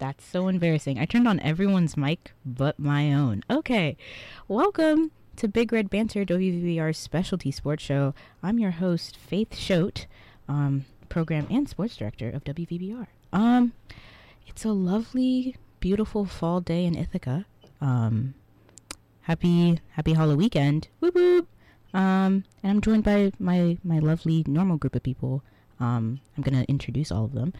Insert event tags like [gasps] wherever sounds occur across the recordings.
That's so embarrassing. I turned on everyone's mic but my own. Okay. Welcome to Big Red Banter, WVBR's specialty sports show. I'm your host, Faith Schote, um, program and sports director of WVBR. Um, it's a lovely, beautiful fall day in Ithaca. Um, happy, happy Halloween weekend. Um, and I'm joined by my, my lovely normal group of people. Um, I'm going to introduce all of them.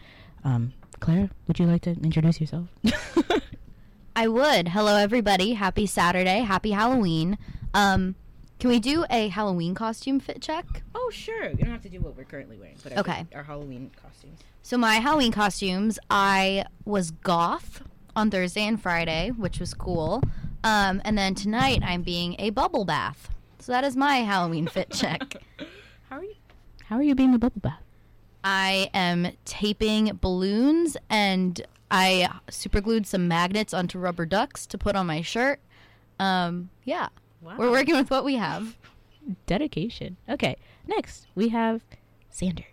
Um, Claire, would you like to introduce yourself? [laughs] I would. Hello, everybody. Happy Saturday. Happy Halloween. Um, can we do a Halloween costume fit check? oh, sure. You don't have to do what we're currently wearing, but Okay. our Halloween costumes. So, my Halloween costumes, I was goth on Thursday and Friday, which was cool. Um, and then tonight, I'm being a bubble bath. So, that is my Halloween fit check. [laughs] How are you? How are you being a bubble bath? I am taping balloons and I super glued some magnets onto rubber ducks to put on my shirt. Um, yeah, Wow. we're working with what we have. dedication. Okay, next we have Sander.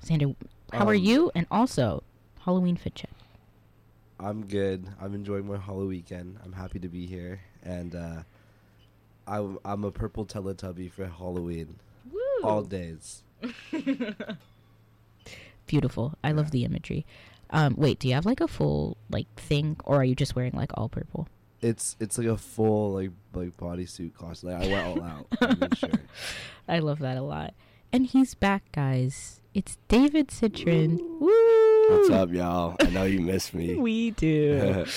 Sander, how are Um, you? And also Halloween fit check. I'm good. I'm enjoying my Halloween weekend. I'm happy to be here, and uh, I'm I'm a purple Teletubby for Halloween. Woo! All days. [laughs] Beautiful. I love the imagery. Um, wait, do you have like a full like thing, or are you just wearing like all purple? It's it's like a full like like bodysuit costume. Like, I went all out. I [laughs] sure. I love that a lot. And he's back, guys. It's David Citron. Woo! What's up, y'all? I know you miss me. [laughs] We do. [laughs]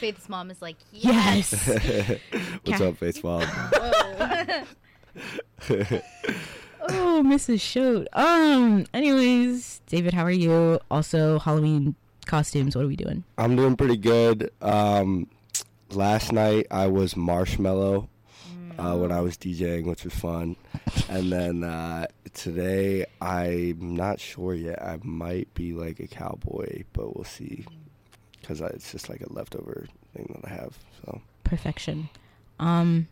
Faith's mom is like, yes. What's Ca- up, baseball? Oh, Mrs. Shoot. Um. Anyways, David, how are you? Also, Halloween costumes. What are we doing? I'm doing pretty good. Um, last night I was Marshmallow uh, when I was DJing, which was fun. And then uh, today I'm not sure yet. I might be like a cowboy, but we'll see. Because it's just like a leftover thing that I have. So Perfection. Um.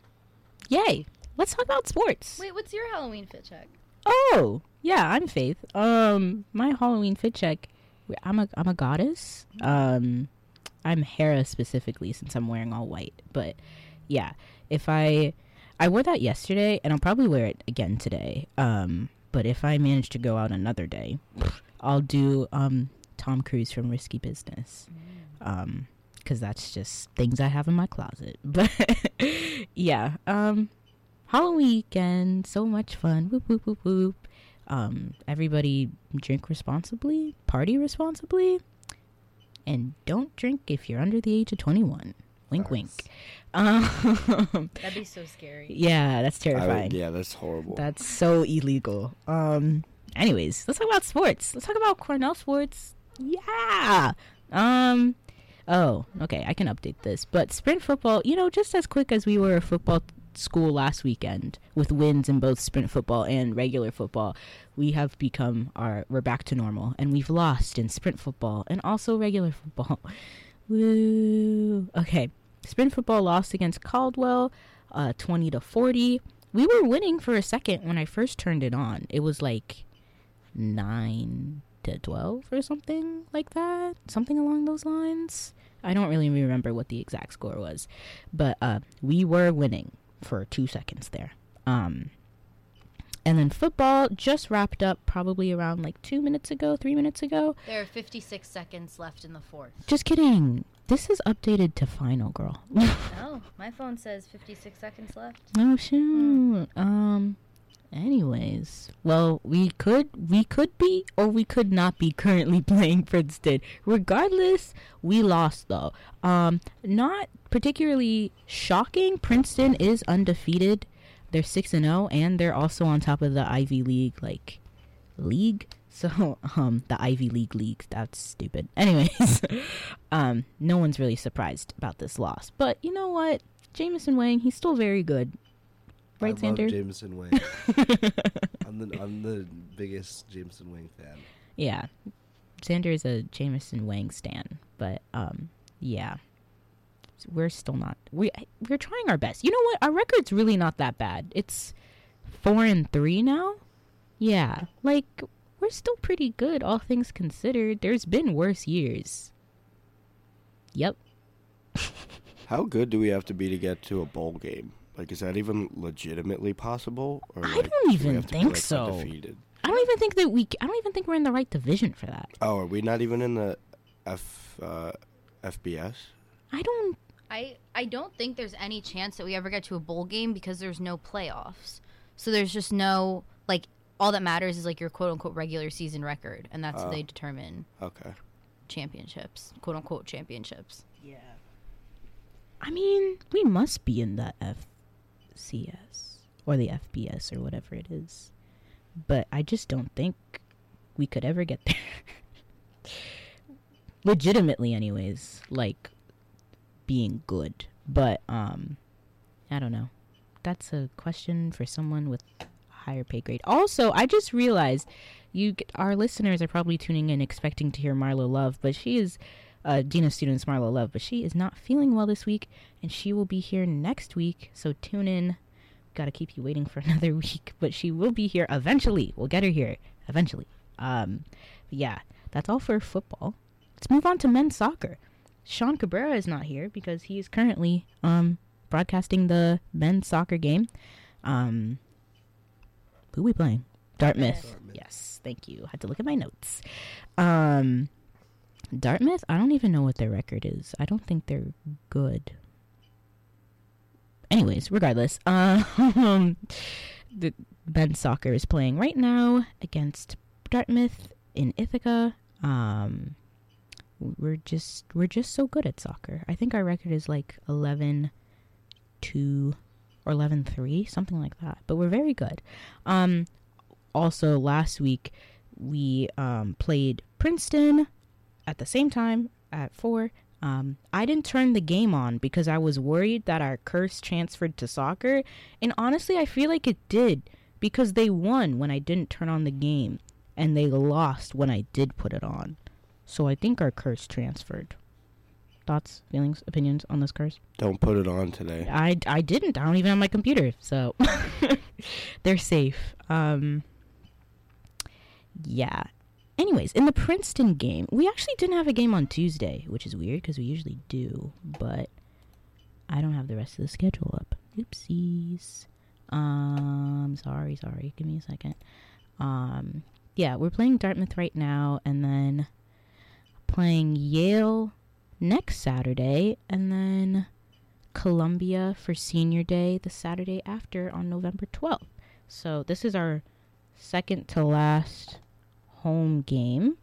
Yay. Let's talk about sports. Wait, what's your Halloween fit check? Oh, yeah, I'm Faith. Um, my Halloween fit check. I'm a I'm a goddess. Um, I'm Hera specifically since I'm wearing all white. But yeah, if I I wore that yesterday and I'll probably wear it again today. Um, but if I manage to go out another day, I'll do um Tom Cruise from Risky Business. Um, because that's just things I have in my closet. [laughs] But yeah, um, Halloween weekend, so much fun. Whoop whoop whoop whoop. Um, everybody drink responsibly, party responsibly, and don't drink if you're under the age of 21. Wink, wink. Um, [laughs] That'd be so scary. yeah, that's I terrifying. would- yeah, that's horrible. That's so illegal. Um. Anyways, let's talk about sports. Let's talk about Cornell sports. Yeah. Um. Oh, okay. I can update this, but sprint football. You know, just as quick as we were a football school last weekend with wins in both sprint football and regular football, we have become our. We're back to normal, and we've lost in sprint football and also regular football. [laughs] Woo. Okay. Sprint football lost against Caldwell, uh, twenty to forty we were winning for a second when I first turned it on. It was like nine to twelve or something like that, something along those lines. I don't really remember what the exact score was, but uh, we were winning for two seconds there. Um, and then football just wrapped up probably around like two minutes ago, three minutes ago. There are 56 seconds left in the fourth. Just kidding. This is updated to final, girl. [laughs] Oh, my phone says 56 seconds left. Oh shoot. Um anyways. Well, we could we could be or we could not be currently [laughs] playing Princeton. Regardless, we lost though. Um not particularly shocking. Princeton is undefeated. They're 6 and 0 and they're also on top of the Ivy League like league. [laughs] So, um the Ivy League league, that's stupid. [laughs] Anyways, um no one's really surprised about this loss. But you know what? Jameson Wang, he's still very good. Right, I Sander? love Jameson Wang. [laughs] I'm the I'm the biggest Jameson Wang fan. yeah. Xander is a Jameson Wang stan, but um yeah. We're still not we we're trying our best. You know what? Our record's really not that bad. It's 4 and 3 now. Yeah. Like we're still pretty good all things considered. There's been worse years. Yep. [laughs] How good do we have to be to get to a bowl game? Like, is that even legitimately possible? Or I like, don't even have be, think like, so. undefeated? I don't even think that we. I don't even think we're in the right division for that. Oh, are we not even in the F uh, FBS? I don't. I I don't think there's any chance that we ever get to a bowl game because there's no playoffs. So there's just no like all that matters is like your quote unquote regular season record, and that's how Oh. they determine Okay. championships, quote unquote championships. Yeah. I mean, we must be in the FCS or the FBS or whatever it is, but I just don't think we could ever get there. [laughs] Legitimately, anyways, like being good, but um, I don't know. That's a question for someone with higher pay grade. Also, I just realized you, our listeners, are probably tuning in expecting to hear Marla Love, but she is uh, Dean of Students Marla Love, but she is not feeling well this week, and she will be here next week. So tune in. Got to keep you waiting for [laughs] another week, but she will be here eventually. We'll get her here eventually. Um, yeah, that's all for football. Let's move on to men's soccer. Sean Cabrera is not here because he is currently um broadcasting the men's soccer game. Um, who we playing? Dartmouth. Dartmouth. Yes, thank you. Had to look at my notes. Um, Dartmouth. I don't even know what their record is. I don't think they're good. Anyways, regardless, [laughs] um, the men's soccer is playing right now against Dartmouth in Ithaca. Um, we're just we're just so good at soccer. I think our record is like 11 2 or 11 3, something like that. But we're very good. Um also last week we um played Princeton at the same time at 4. Um I didn't turn the game on because I was worried that our curse transferred to soccer, and honestly I feel like it did because they won when I didn't turn on the game and they lost when I did put it on. So I think our curse transferred. Thoughts, feelings, opinions on this curse? Don't put it on today. I, I didn't. I don't even have my computer, so [laughs] they're safe. Um, yeah. Anyways, in the Princeton game, we actually didn't have a game on Tuesday, which is weird because we usually do, but I don't have the rest of the schedule up. Oopsies. Um, sorry, sorry. Give me a second. Um, yeah, we're playing Dartmouth right now, and then playing Yale next Saturday, and then Columbia for senior day the Saturday after on November 12th. So this is our second to last home game,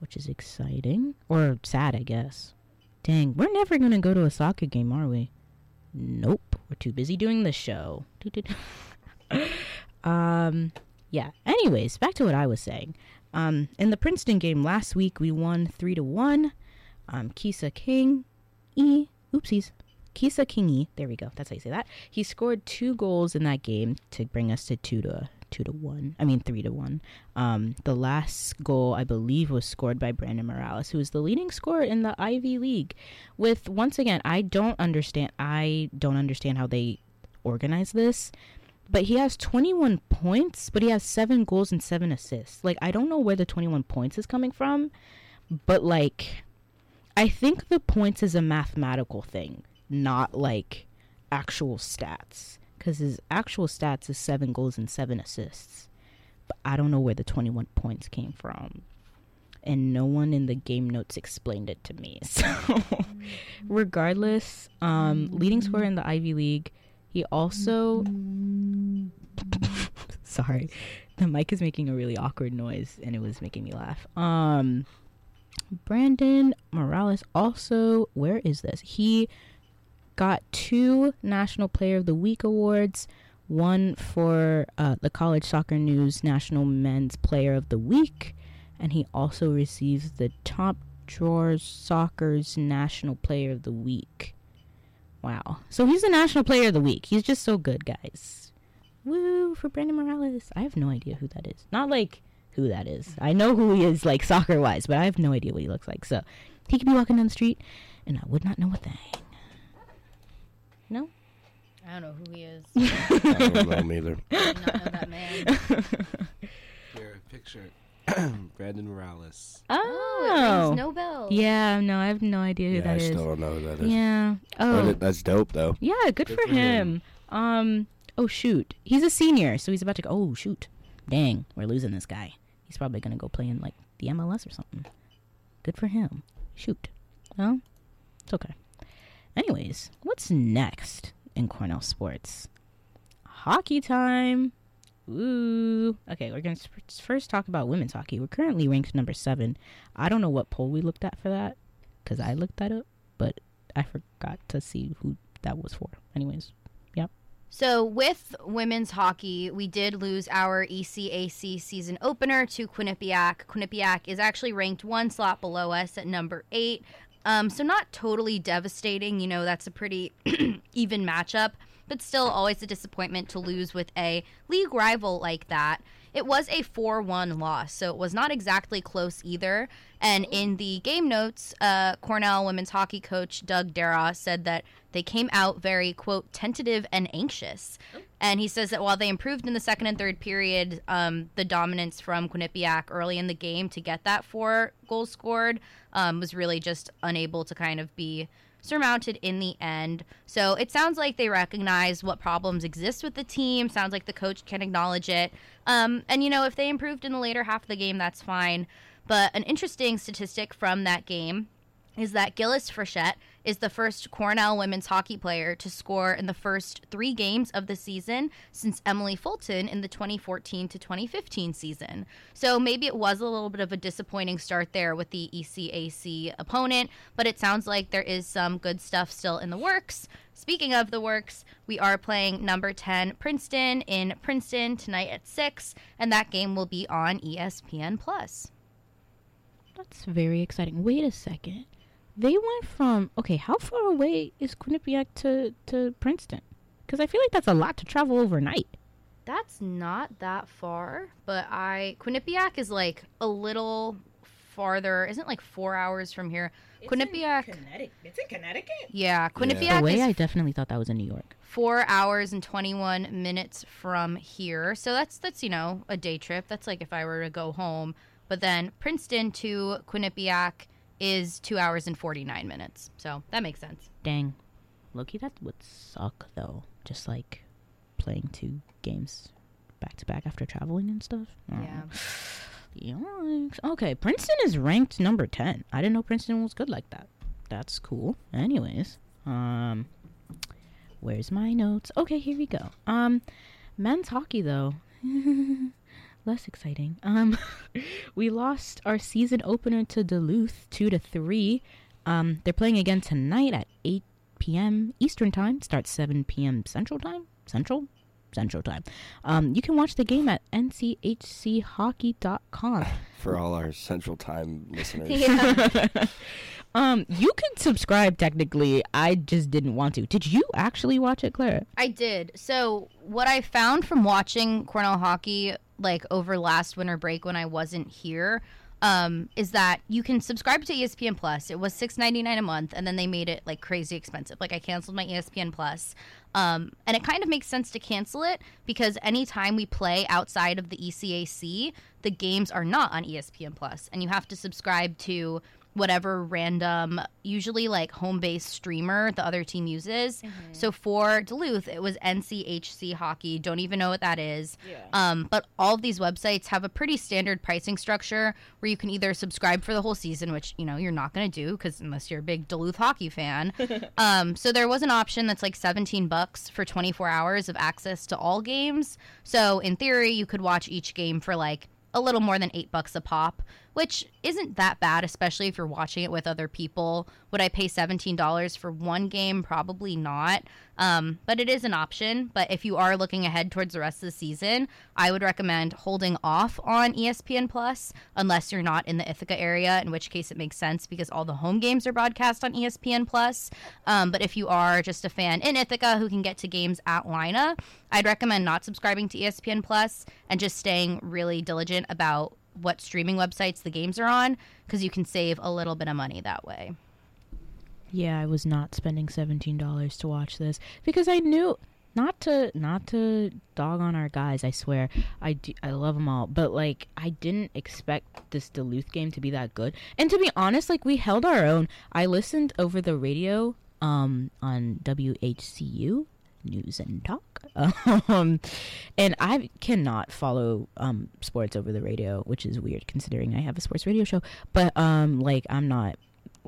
which is exciting or sad, I guess. Dang, we're never going to go to a soccer game, are we? Nope, we're too busy doing the show. [laughs] um yeah, anyways, back to what I was saying. Um in the Princeton game last week we won 3 to 1. Um Kisa King E oopsies. Kisa Kingy, there we go. That's how you say that. He scored two goals in that game to bring us to two to two to one. I mean three to one. Um, the last goal I believe was scored by Brandon Morales, who is the leading scorer in the Ivy League. With once again, I don't understand. I don't understand how they organize this. But he has 21 points, but he has seven goals and seven assists. Like I don't know where the 21 points is coming from, but like I think the points is a mathematical thing, not like actual stats. Because his actual stats is seven goals and seven assists. But I don't know where the 21 points came from. And no one in the game notes explained it to me. [laughs] So, regardless, um, leading scorer in the Ivy League. He also. [laughs] Sorry. The mic is making a really awkward noise and it was making me laugh. Um, Brandon Morales also, where is this? He got two National Player of the Week awards. One for uh, the College Soccer News National Men's Player of the Week, and he also receives the Top Drawers Soccer's National Player of the Week. Wow. So he's the National Player of the Week. He's just so good, guys. Woo for Brandon Morales. I have no idea who that is. Not like who that is. I know who he is, like soccer wise, but I have no idea what he looks like. So he could be walking down the street, and I would not know a thing. No? I don't know who he is. [laughs] I don't know him either. I do not know that man. [laughs] Here, picture. [clears throat] Brandon Morales. Oh, it Oh. rings no bells. Yeah, no, I have no idea who yeah, I that is. still don't know who that is. Yeah. But Oh. it- that's dope though. Yeah, good, Good for, for him. him. Um. Oh shoot, he's a senior, so he's about to go. Oh shoot, dang, we're losing this guy. He's probably gonna go play in like the MLS or something. Good for him. Shoot. Well, it's okay. Anyways, what's next in Cornell sports? Hockey time. Ooh. Okay, we're gonna first talk about women's hockey. We're currently ranked number seven. I don't know what poll we looked at for that, because I looked that up, but I forgot to see who that was for. Anyways, yep. So with women's hockey, we did lose our ECAC season opener to Quinnipiac. Quinnipiac is actually ranked one slot below us at number eight. Um, so not totally devastating. You know, that's a pretty [clears throat] even matchup, but still always a disappointment to lose with a league rival like that. It was a 4 1 loss, so it was not exactly close either. And in the game notes, uh, Cornell women's hockey coach Doug Derraugh said that they came out very, quote, tentative and anxious. And he says that while they improved in the second and third period, um, the dominance from Quinnipiac early in the game to get that four goals scored um, was really just unable to kind of be surmounted in the end. So it sounds like they recognize what problems exist with the team. Sounds like the coach can acknowledge it. Um, and, you know, if they improved in the later half of the game, that's fine. But an interesting statistic from that game is that Gillis Frechette is the first Cornell women's hockey player to score in the first three games of the season since Emily Fulton in the 2014 to 2015 season. So maybe it was a little bit of a disappointing start there with the ECAC opponent, but it sounds like there is some good stuff still in the works. Speaking of the works, we are playing number 10 Princeton in Princeton tonight at 6, and that game will be on ESPN Plus. that's very exciting. Wait a second. They went from okay. How far away is Quinnipiac to to Princeton? Because I feel like that's a lot to travel overnight. That's not that far, but I Quinnipiac is like a little farther. Isn't like four hours from here? Quinnipiac. Connecticut. It's in Connecticut. Yeah, The Quinnipiac way is I definitely thought that was in New York. four hours and twenty one minutes from here. So that's that's you know a day trip. That's like if I were to go home. But then Princeton to Quinnipiac is two hours and forty nine minutes. So that makes sense. Dang, Loki, that would suck though. Just like playing two games back to back after traveling and stuff. Yeah. Yikes. Okay, Princeton is ranked number 10. I didn't know Princeton was good like that. That's cool. Anyways, um where's my notes? Okay, here we go. Um men's hockey though. [laughs] Less exciting. Um [laughs] we lost our season opener to Duluth 2 to 3. Um they're playing again tonight at 8 p.m. Eastern Time. Starts 7 p.m. Central Time. Central? Central Time. Um, you can watch the game at nchchockey.com. [sighs] For all our Central Time listeners. [laughs] Yeah. [laughs] um, you can subscribe technically. I just didn't want to. Did you actually watch it, Clara? I did. So what I found from watching Cornell hockey like over last winter break when I wasn't here um, is that you can subscribe to ESPN Plus. It was six ninety nine a month, and then they made it like crazy expensive. Like I canceled my ESPN Plus, um, and it kind of makes sense to cancel it because anytime we play outside of the ECAC, the games are not on ESPN Plus, and you have to subscribe to whatever random, usually like home based streamer the other team uses. So for Duluth, it was NCHC Hockey. Don't even know what that is. Yeah. Um, but all of these websites have a pretty standard pricing structure where you can either subscribe for the whole season, which you know you're not going to do because unless you're a big Duluth hockey fan. [laughs] um, so there was an option that's like 17 bucks for 24 hours of access to all games. So in theory, you could watch each game for like a little more than eight bucks a pop, which isn't that bad, especially if you're watching it with other people. Would I pay $17 for one game? Probably not. Um, but it is an option. But if you are looking ahead towards the rest of the season, I would recommend holding off on ESPN Plus unless you're not in the Ithaca area, in which case it makes sense because all the home games are broadcast on ESPN Plus. Um, but if you are just a fan in Ithaca who can get to games at Lynah, I'd recommend not subscribing to ESPN Plus and just staying really diligent about what streaming websites the games are on because you can save a little bit of money that way. Yeah, I was not spending seventeen dollars to watch this because I knew not to not to dog on our guys. I swear, I do, I love them all, but like I didn't expect this Duluth game to be that good. And to be honest, like we held our own. I listened over the radio um on WHCU News and Talk. [laughs] Um, and I cannot follow um sports over the radio, which is weird considering I have a sports radio show. But um like I'm not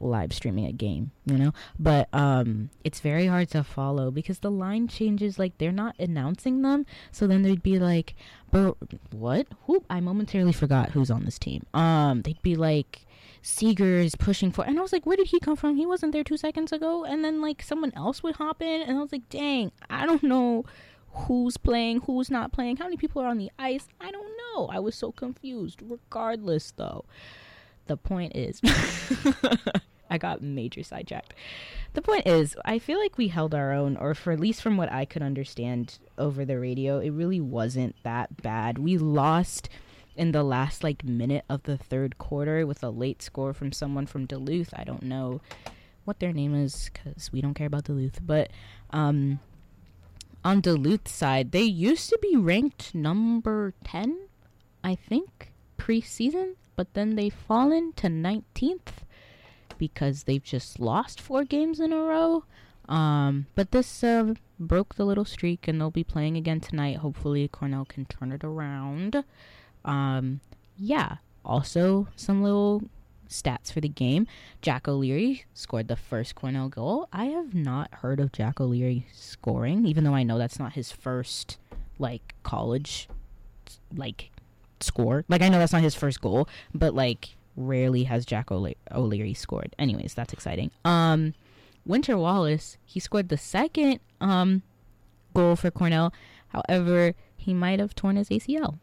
live streaming a game, you know? But um it's very hard to follow because the line changes like they're not announcing them. So then they'd be like, "But what? Who I momentarily forgot who's on this team." Um they'd be like Seeger's pushing for and I was like, Where did he come from? He wasn't there two seconds ago and then like someone else would hop in and I was like, Dang, I don't know who's playing, who's not playing, how many people are on the ice. I don't know. I was so confused. Regardless though. The point is [laughs] I got major sidetracked. The point is, I feel like we held our own, or for at least from what I could understand over the radio, it really wasn't that bad. We lost in the last like minute of the third quarter with a late score from someone from Duluth. I don't know what their name is because we don't care about Duluth, but um, on Duluth side, they used to be ranked number ten, I think, preseason, but then they've fallen to nineteenth because they've just lost four games in a row. Um, but this uh, broke the little streak, and they'll be playing again tonight. Hopefully, Cornell can turn it around. Um, yeah. Also, some little stats for the game. Jack O'Leary scored the first Cornell goal. I have not heard of Jack O'Leary scoring, even though I know that's not his first like college like score. Like I know that's not his first goal, but like rarely has Jack O'Le- O'Leary scored. Anyways, that's exciting. Um, Winter Wallace, he scored the second um goal for Cornell. However, he might have torn his ACL.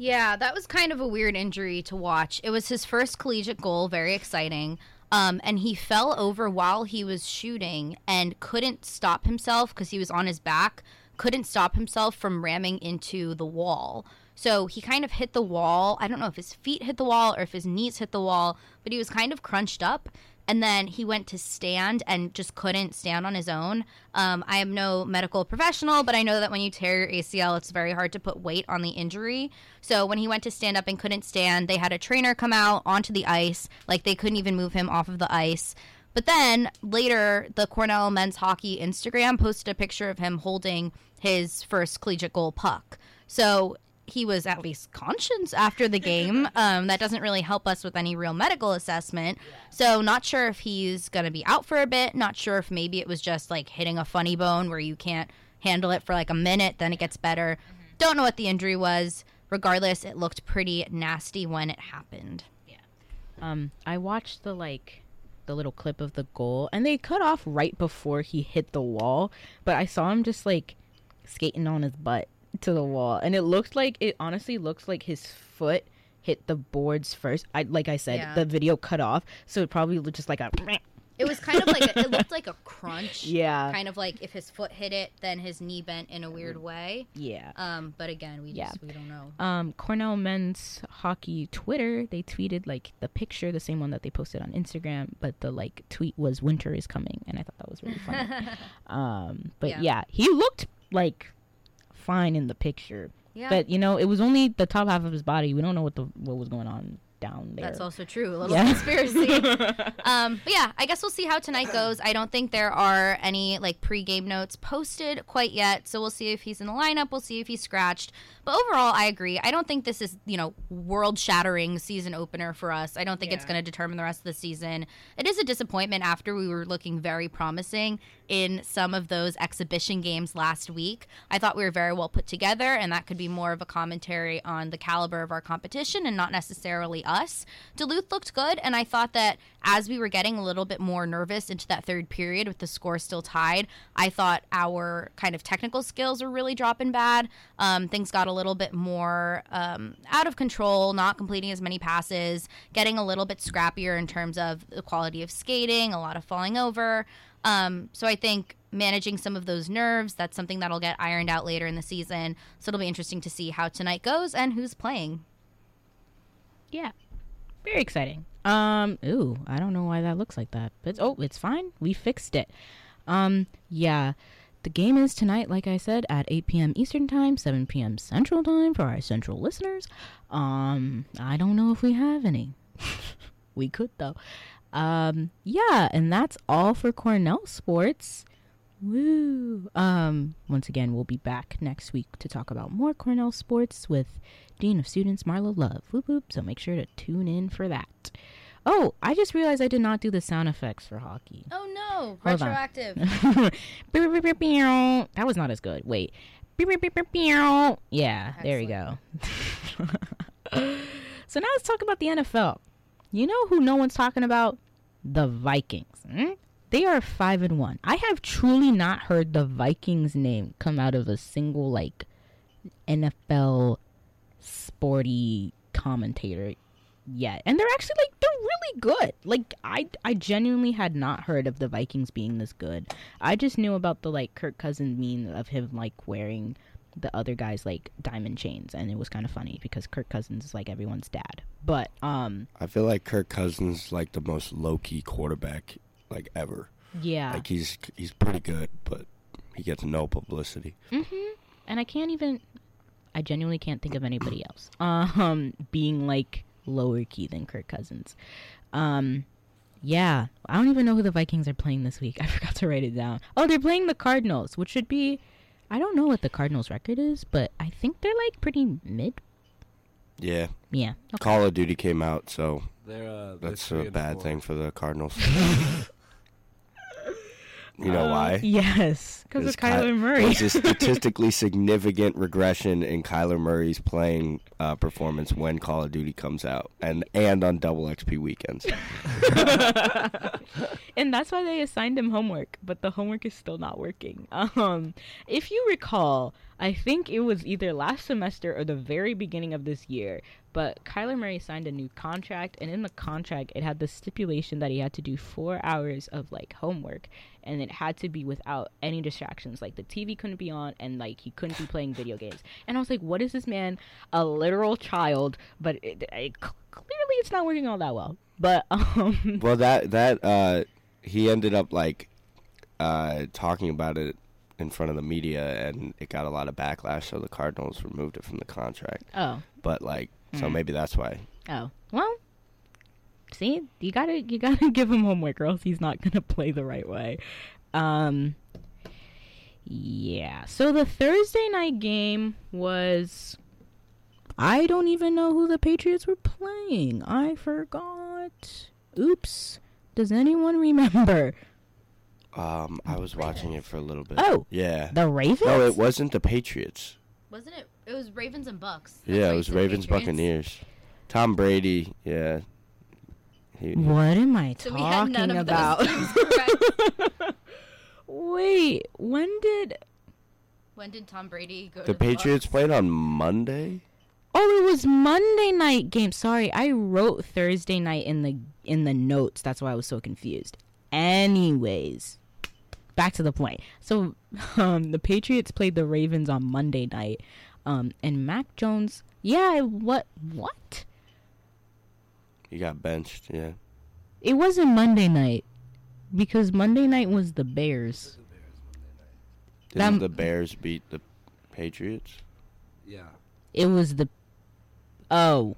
Yeah, that was kind of a weird injury to watch. It was his first collegiate goal, very exciting. Um, and he fell over while he was shooting and couldn't stop himself because he was on his back, couldn't stop himself from ramming into the wall. So he kind of hit the wall. I don't know if his feet hit the wall or if his knees hit the wall, but he was kind of crunched up. And then he went to stand and just couldn't stand on his own. Um, I am no medical professional, but I know that when you tear your ACL, it's very hard to put weight on the injury. So when he went to stand up and couldn't stand, they had a trainer come out onto the ice. Like they couldn't even move him off of the ice. But then later, the Cornell men's hockey Instagram posted a picture of him holding his first collegiate goal puck. So he was at least conscious after the game. [laughs] Um, that doesn't really help us with any real medical assessment. So, not sure if he's going to be out for a bit. Not sure if maybe it was just like hitting a funny bone where you can't handle it for like a minute, then it gets better. Don't know what the injury was. Regardless, it looked pretty nasty when it happened. Um, I watched the like the little clip of the goal, and they cut off right before he hit the wall. But I saw him just like skating on his butt to the wall, and it looked like it honestly looks like his foot hit the boards first. I like I said, Yeah. the video cut off, so it probably looked just like a It was kind of like a, it looked like a crunch. [laughs] yeah, Kind of like if his foot hit it, then his knee bent in a weird way. yeah. Um, but again, we Yeah. just we don't know. um, Cornell men's hockey Twitter, they tweeted like the picture, the same one that they posted on Instagram, but the like tweet was "Winter is coming," and I thought that was really funny. [laughs] um, but Yeah. yeah. he looked like fine in the picture, Yeah. but you know, it was only the top half of his body. We don't know what the what was going on down there. That's also true. A little Yeah. conspiracy. [laughs] um, but yeah, I guess we'll see how tonight goes. I don't think there are any like pre-game notes posted quite yet, so we'll see if he's in the lineup. We'll see if he's scratched. But overall, I agree. I don't think this is you know world-shattering season opener for us. I don't think it's going to determine the rest of the season. It is a disappointment after we were looking very promising in some of those exhibition games last week. I thought we were very well put together, and that could be more of a commentary on the caliber of our competition and not necessarily us. Duluth looked good, and I thought that as we were getting a little bit more nervous into that third period with the score still tied, I thought our kind of technical skills were really dropping bad. Um, things got a little bit more um, out of control, not completing as many passes, getting a little bit scrappier in terms of the quality of skating, a lot of falling over. Um, so I think managing some of those nerves, that's something that'll get ironed out later in the season. So it'll be interesting to see how tonight goes and who's playing. Yeah, very exciting. Um, ooh, I don't know why that looks like that, but oh, it's fine. We fixed it. Um, yeah, the game is tonight, like I said, at 8 p.m. Eastern Time, 7 p.m. Central Time for our Central listeners. Um, I don't know if we have any. [laughs] we could though. Um, yeah, and that's all for Cornell sports. Woo! Um, once again, we'll be back next week to talk about more Cornell sports with Dean of Students Marla Love. Whoop whoop! So make sure to tune in for that. Oh, I just realized I did not do the sound effects for hockey. Oh no, Hold retroactive. [laughs] That was not as good. Wait. Yeah, there we go. [laughs] so now let's talk about the NFL. You know who no one's talking about? The Vikings. Hmm? They are five and one. I have truly not heard the Vikings name come out of a single like NFL sporty commentator yet. And they're actually like they're really good. Like I I genuinely had not heard of the Vikings being this good. I just knew about the like Kirk Cousins meme of him like wearing the other guy's like diamond chains and it was kind of funny because Kirk Cousins is like everyone's dad. But um I feel like Kirk Cousins like the most low key quarterback like ever. yeah. Like he's he's pretty good, but he gets no publicity. Mm-hmm. And I can't even. I genuinely can't think of anybody [clears throat] else. Um, being like lower key than Kirk Cousins. Um, yeah, I don't even know who the Vikings are playing this week. [laughs] I forgot to write it down. Oh, they're playing the Cardinals, which should be. I don't know what the Cardinals' record is, but I think they're like pretty mid. Yeah. Yeah. Okay. Call of Duty came out, so They're, uh, they're that's a bad four. thing for the Cardinals. [laughs] [laughs] you know Uh, why? Yes, because of Ky- Kyler Murray. There's a [laughs] statistically significant regression in Kyler Murray's playing uh, performance when Call of Duty comes out, and and on double XP weekends. [laughs] and that's why they assigned him homework, but the homework is still not working. Um, if you recall, I think it was either last semester or the very beginning of this year, but Kyler Murray signed a new contract, and in the contract, it had the stipulation that he had to do four hours of like homework, and it had to be without any distractions. Like the TV couldn't be on, and like he couldn't be playing video games. And I was like, what is this man? A literal child, but it, it, clearly it's not working all that well. But [laughs] um, well, that that uh, he ended up like uh, talking about it in front of the media, and it got a lot of backlash. So the Cardinals removed it from the contract. oh. But like, so Mm. maybe that's why. Oh well. See, you gotta you gotta [laughs] give him homework, or else he's not gonna play the right way. Um. Yeah. So the Thursday night game was. I don't even know who the Patriots were playing. I forgot. Oops. Does anyone remember? Um, I was watching it for a little bit. Oh. yeah. The Ravens? No, it wasn't the Patriots. Wasn't it? It was Ravens and Bucks. That's Yeah, it was Ravens Patriots. Buccaneers. Tom Brady, yeah. He, What am I So we had talking of about? those. [laughs] Wait, when did when did Tom Brady go the to Patriots Bucks? played on Monday. Oh, it was Monday night game. Sorry, I wrote Thursday night in the in the notes. That's why I was so confused. Anyways, back to the point. So, [laughs] um, the Patriots played the Ravens on Monday night, um, and Mac Jones. Yeah, what? What? He got benched. Yeah. It wasn't Monday night because Monday night was the Bears. Didn't That- the Bears beat the Patriots? Yeah. It was the. Oh.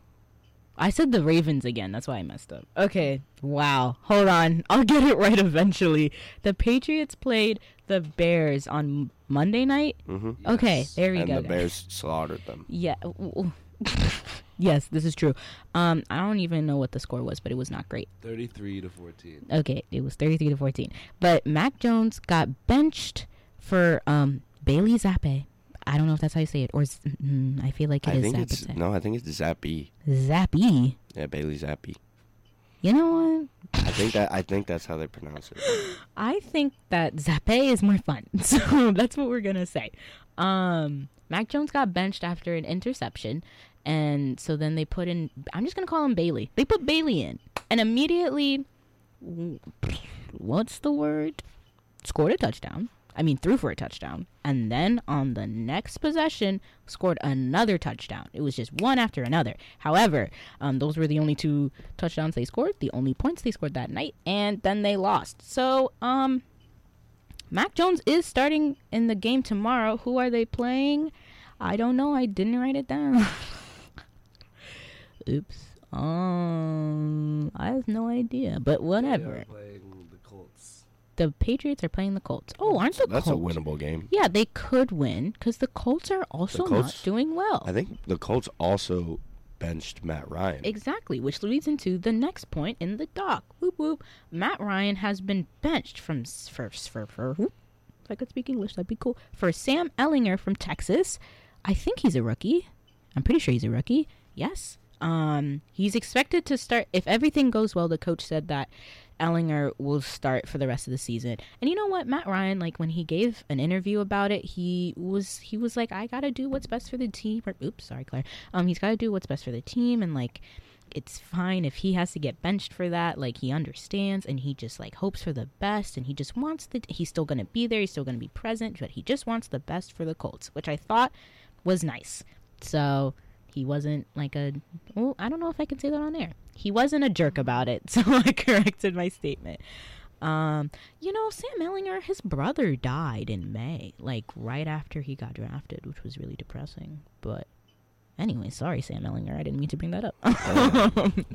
I said the Ravens again. That's why I messed up. Okay. Wow. Hold on. I'll get it right eventually. The Patriots played the Bears on Monday night. Mm-hmm. Okay. Yes. There we and go. the guys. Bears slaughtered them. Yeah. [laughs] yes, this is true. Um, I don't even know what the score was, but it was not great. 33 to 14. Okay, it was 33 to 14. But Mac Jones got benched for um Bailey Zappe. I don't know if that's how you say it, or mm, I feel like it I is think it's no. I think it's Zappy. Zappy. Yeah, Bailey Zappy. You know what? I think that. I think that's how they pronounce it. [gasps] I think that Zappe is more fun. [laughs] So that's what we're gonna say. Um, Mac Jones got benched after an interception, and so then they put in. I'm just gonna call him Bailey. They put Bailey in, and immediately, what's the word? Scored a touchdown. I mean, threw for a touchdown, and then on the next possession, scored another touchdown. It was just one after another. However, um, those were the only two touchdowns they scored, the only points they scored that night, and then they lost. So, um, Mac Jones is starting in the game tomorrow. Who are they playing? I don't know. I didn't write it down. [laughs] Oops. Um, I have no idea. But They whatever. are playing the Patriots are playing the Colts. Oh, aren't the Colts. That's a winnable game. Yeah, they could win because the Colts are also not doing well. I think the Colts also benched Matt Ryan. Exactly, which leads into the next point in the doc. Whoop whoop. Matt Ryan has been benched from for for for. Whoop. If I could speak English, that'd be cool. For Sam Ehlinger from Texas, I think he's a rookie. I'm pretty sure he's a rookie. Yes. Um, he's expected to start if everything goes well. The coach said that Ehlinger will start for the rest of the season. And you know what, Matt Ryan, like when he gave an interview about it, he was he was like, I gotta do what's best for the team. Or, oops, sorry, Claire. Um, he's gotta do what's best for the team, and like, it's fine if he has to get benched for that. Like he understands, and he just like hopes for the best, and he just wants the. He's still gonna be there. He's still gonna be present, but he just wants the best for the Colts, which I thought was nice. So he wasn't like a well i don't know if i can say that on air he wasn't a jerk about it [laughs] so i corrected my statement. Um you know sam ehlinger his brother died in may like right after he got drafted which was really depressing. But anyway sorry sam ehlinger i didn't mean to bring that up. [laughs]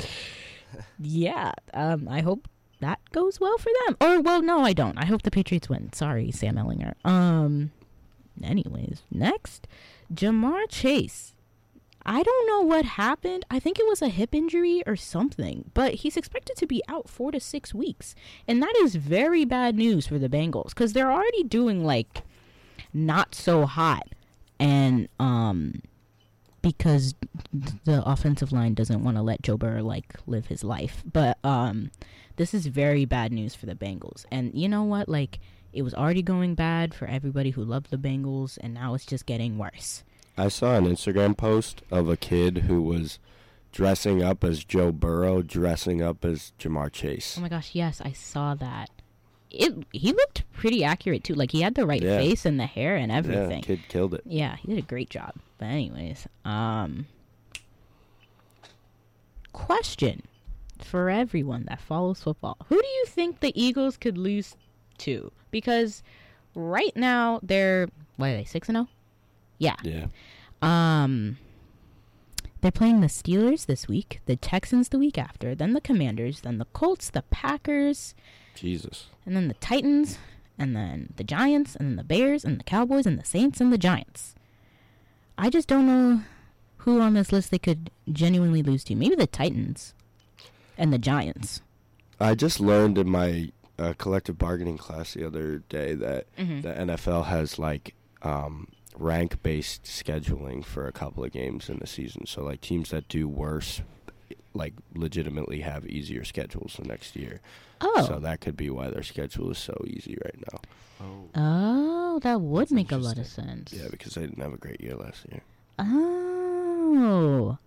Yeah. Um i hope that goes well for them. Or well no i don't. I hope the patriots win. Sorry sam ehlinger. Um anyways next ja'marr chase I don't know what happened. I think it was a hip injury or something, but he's expected to be out four to six weeks. And that is very bad news for the Bengals because they're already doing like not so hot. And, um, because the offensive line doesn't want to let Joe Burrow like live his life. But, um, this is very bad news for the Bengals. And you know what? Like, it was already going bad for everybody who loved the Bengals, and now it's just getting worse. I saw an Instagram post of a kid who was dressing up as Joe Burrow, dressing up as Ja'Marr Chase. Oh my gosh, yes, I saw that. It he looked pretty accurate too. Like he had the right Yeah. face and the hair and everything. yeah, kid killed it. Yeah, he did a great job. But anyways, um question for everyone that follows football. Who do you think the Eagles could lose to? Because right now they're what are they, 6 and 0? Yeah. Yeah. Um, they're playing the Steelers this week, the Texans the week after, then the Commanders, then the Colts, the Packers, Jesus. and then the Titans, and then the Giants, and then the Bears, and the Cowboys, and the Saints, and the Giants. I just don't know who on this list they could genuinely lose to. Maybe the Titans and the Giants. I just learned in my uh, collective bargaining class the other day that Mhm. the NFL has like um, rank based scheduling for a couple of games in the season. So like teams that do worse like legitimately have easier schedules the next year. Oh, So that could be why their schedule is so easy right now. Oh, oh, that would That's make a lot of sense. Yeah, because they didn't have a great year last year. Oh,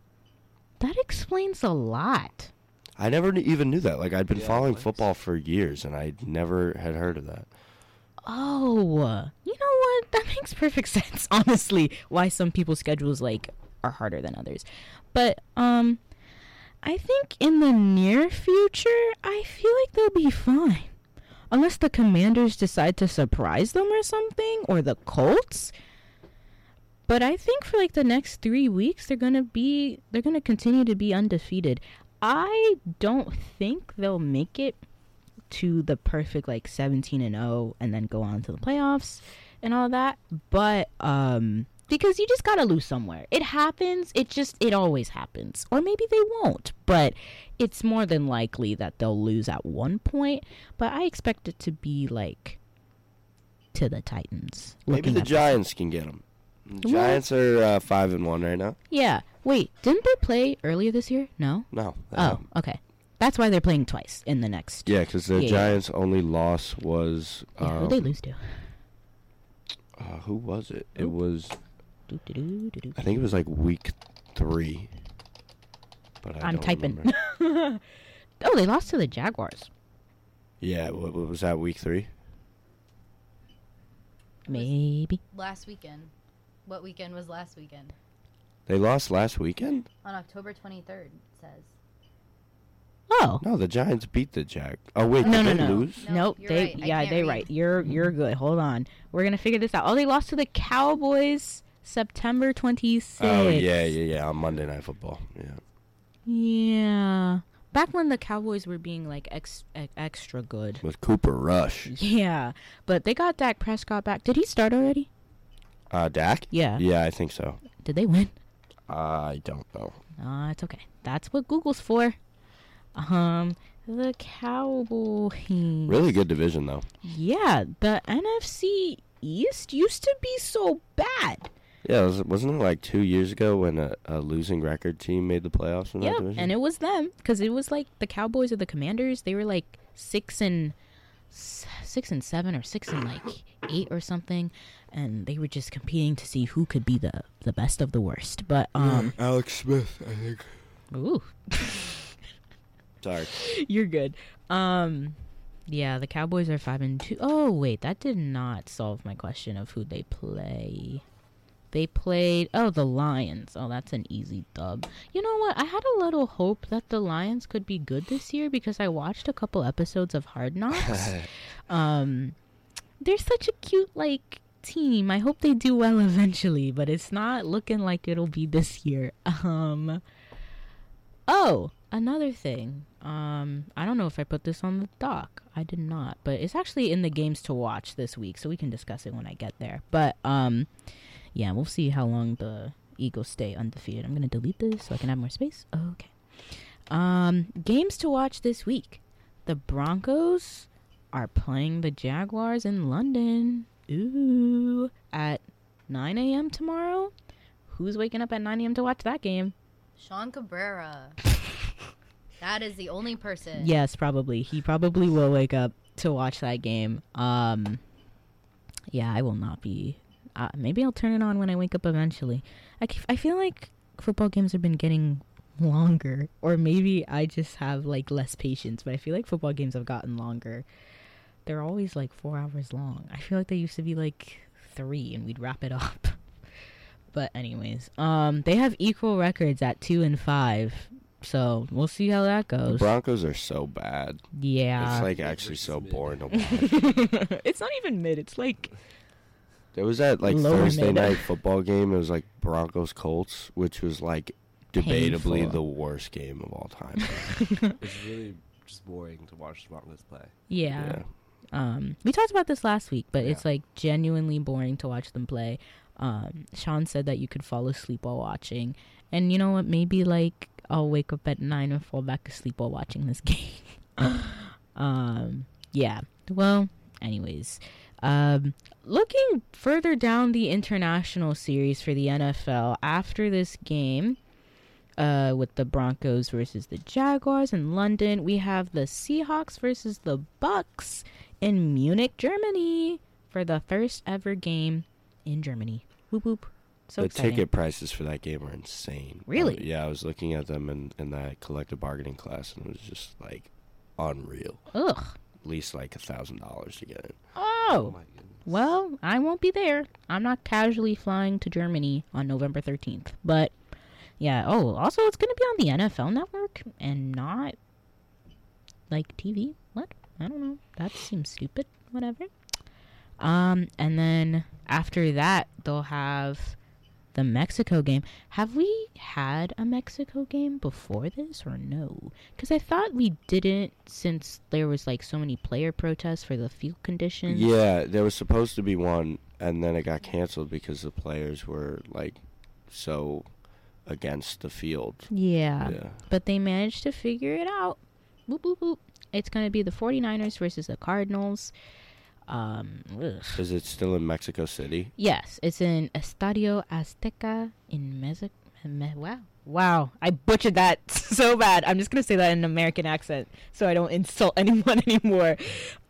that explains a lot. I never kn- even knew that. Like I'd been Yeah, following football for years and I never had heard of that. Oh, you know what? That [laughs] makes perfect sense. [laughs] Honestly, why some people's schedules like are harder than others. But um, I think in the near future, I feel like they'll be fine, unless the Commanders decide to surprise them or something, or the Colts. But I think for like the next three weeks, they're gonna be they're gonna continue to be undefeated. I don't think they'll make it to the perfect like 17 and 0 and then go on to the playoffs and all that. But um because you just got to lose somewhere. It happens. It just it always happens. Or maybe they won't. But it's more than likely that they'll lose at one point. But i expect it to be like to the titans. Maybe the Giants can get them. The Giants are uh, five and one right now. yeah. Wait didn't they play earlier this year? No? No. oh haven't. okay that's why they're playing twice in the next Yeah, because the Yeah, yeah. Giants' only loss was yeah, um, who they lose to Uh, who was it? It was I think it was like week three. But I I'm don't typing. [laughs] oh, they lost to the Jaguars. yeah, what, what was that? Week three. Maybe. Last weekend. What weekend was last weekend? They lost last weekend. On October 23rd, it says. Oh. No, the Giants beat the Jack. Oh wait, No, did no, they no. lose? No, nope. you're They right. Yeah, they read. right. You're you're good. Hold on. We're gonna figure this out. Oh, they lost to the Cowboys September twenty sixth. Oh yeah, yeah, yeah. On Monday Night Football. Yeah. Yeah. Back when the Cowboys were being like ex- e- extra good. With Cooper Rush. Yeah, but they got Dak Prescott back. Did he start already? Uh, Dak. Yeah. Yeah, I think so. Did they win? I don't know. Uh, it's okay. That's what Google's for. Um, the Cowboys. Really good division though. Yeah, the NFC East used to be so bad. Yeah, was, wasn't it like two years ago when a, a losing record team made the playoffs in that division? and it was them because it was like the Cowboys or the Commanders. They were like six and six and seven or six and like eight or something, and they were just competing to see who could be the the best of the worst. But um, Alex Smith, I think. ooh, [laughs] Sorry. you're good. Um, yeah, the Cowboys are five and two. Oh wait, that did not solve my question of who they play. They played oh the Lions. Oh, that's an easy dub. You know what? I had a little hope that the Lions could be good this year because I watched a couple episodes of Hard Knocks. [laughs] um, they're such a cute like team. I hope they do well eventually, but it's not looking like it'll be this year. [laughs] Um. Oh, another thing. Um, I don't know if I put this on the doc. I did not, but it's actually in the games to watch this week, so we can discuss it when I get there. But um, yeah, we'll see how long the Eagles stay undefeated. I'm gonna delete this so I can have more space. Okay. Um, games to watch this week. The Broncos are playing the Jaguars in London. Ooh, at 9 a.m. tomorrow. Who's waking up at 9 a.m. to watch that game? Sean Cabrera. that is the only person. Yes, probably. He probably will wake up to watch that game. Um, yeah, I will not be. Uh, maybe I'll turn it on when I wake up eventually. I, c- I feel like football games have been getting longer, or maybe I just have like less patience. But I feel like football games have gotten longer. They're always like four hours long. I feel like they used to be like three, and we'd wrap it up. But anyways, um, they have equal records at two and five. So we'll see how that The goes. Broncos are so bad. Yeah. It's like actually so Mid. boring to watch. [laughs] it's not even mid. It's like There was that like Lower Thursday mid. night football game. It was like Broncos Colts, which was like debatably Painful. the worst game of all time. [laughs] It's really just boring to watch the Broncos play. yeah. yeah. Um, we talked about this last week, but it's like genuinely boring to watch them play. Um, Sean said that you could fall asleep while watching, and you know what? Maybe like I'll wake up at nine and fall back asleep while watching this [laughs] game. [laughs] um, yeah. Well, anyways, um, looking further down the international series for the NFL after this game. Uh, with the Broncos versus the Jaguars in London, we have the Seahawks versus the Bucks in Munich, Germany, for the first ever game in Germany. Whoop whoop! So the exciting. ticket prices for that game are insane. Really? Uh, yeah, I was looking at them in, in that collective bargaining class, and it was just like unreal. Ugh. At least like a thousand dollars to get in. Oh. my goodness. Well, I won't be there. I'm not casually flying to Germany on November 13th. But yeah, oh, also it's going to be on the NFL network and not like TV. What? I don't know. That seems stupid. Whatever. Um and then after that, they'll have the Mexico game. Have we had a Mexico game before this or no? Cuz I thought we didn't since there was like so many player protests for the field conditions. Yeah, there was supposed to be one, and then it got canceled because the players were like so against the field. Yeah. Yeah. But they managed to figure it out. Boop, boop, boop. It's going to be the 49ers versus the Cardinals. Um. Is it still in Mexico City? Yes, it's in Estadio Azteca in Mexico. Me- wow. Wow. I butchered that [laughs] so bad. I'm just going to say that in an American accent so I don't insult [laughs] anyone anymore.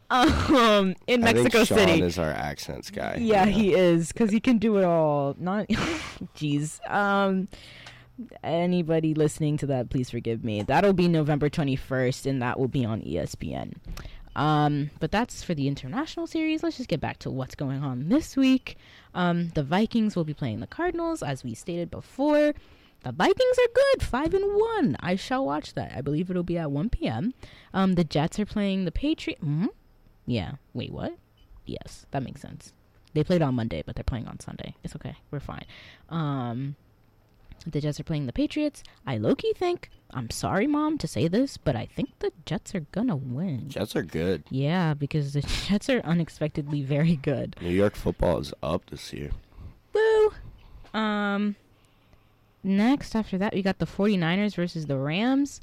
Um, in I Mexico think Sean City. is our accents guy. Yeah, he is because he can do it all. Not, [laughs] jeez. Um, anybody listening to that, please forgive me. That'll be November twenty first, and that will be on ESPN. Um, but that's for the international series. Let's just get back to what's going on this week. Um, the Vikings will be playing the Cardinals, as we stated before. the Vikings are good, five and one. I shall watch that. I believe it'll be at one p.m. Um, the Jets are playing the Patriots. hmm Yeah. Wait, what? Yes, that makes sense. They played on Monday, but they're playing on Sunday. It's okay. We're fine. Um, the Jets are playing the Patriots. I low key think. I'm sorry, mom, to say this, but I think the Jets are gonna win. Jets are good. Yeah, because the [laughs] Jets are unexpectedly very good. New York football is up this year. Woo! Um, next, after that, we got the 49ers versus the Rams.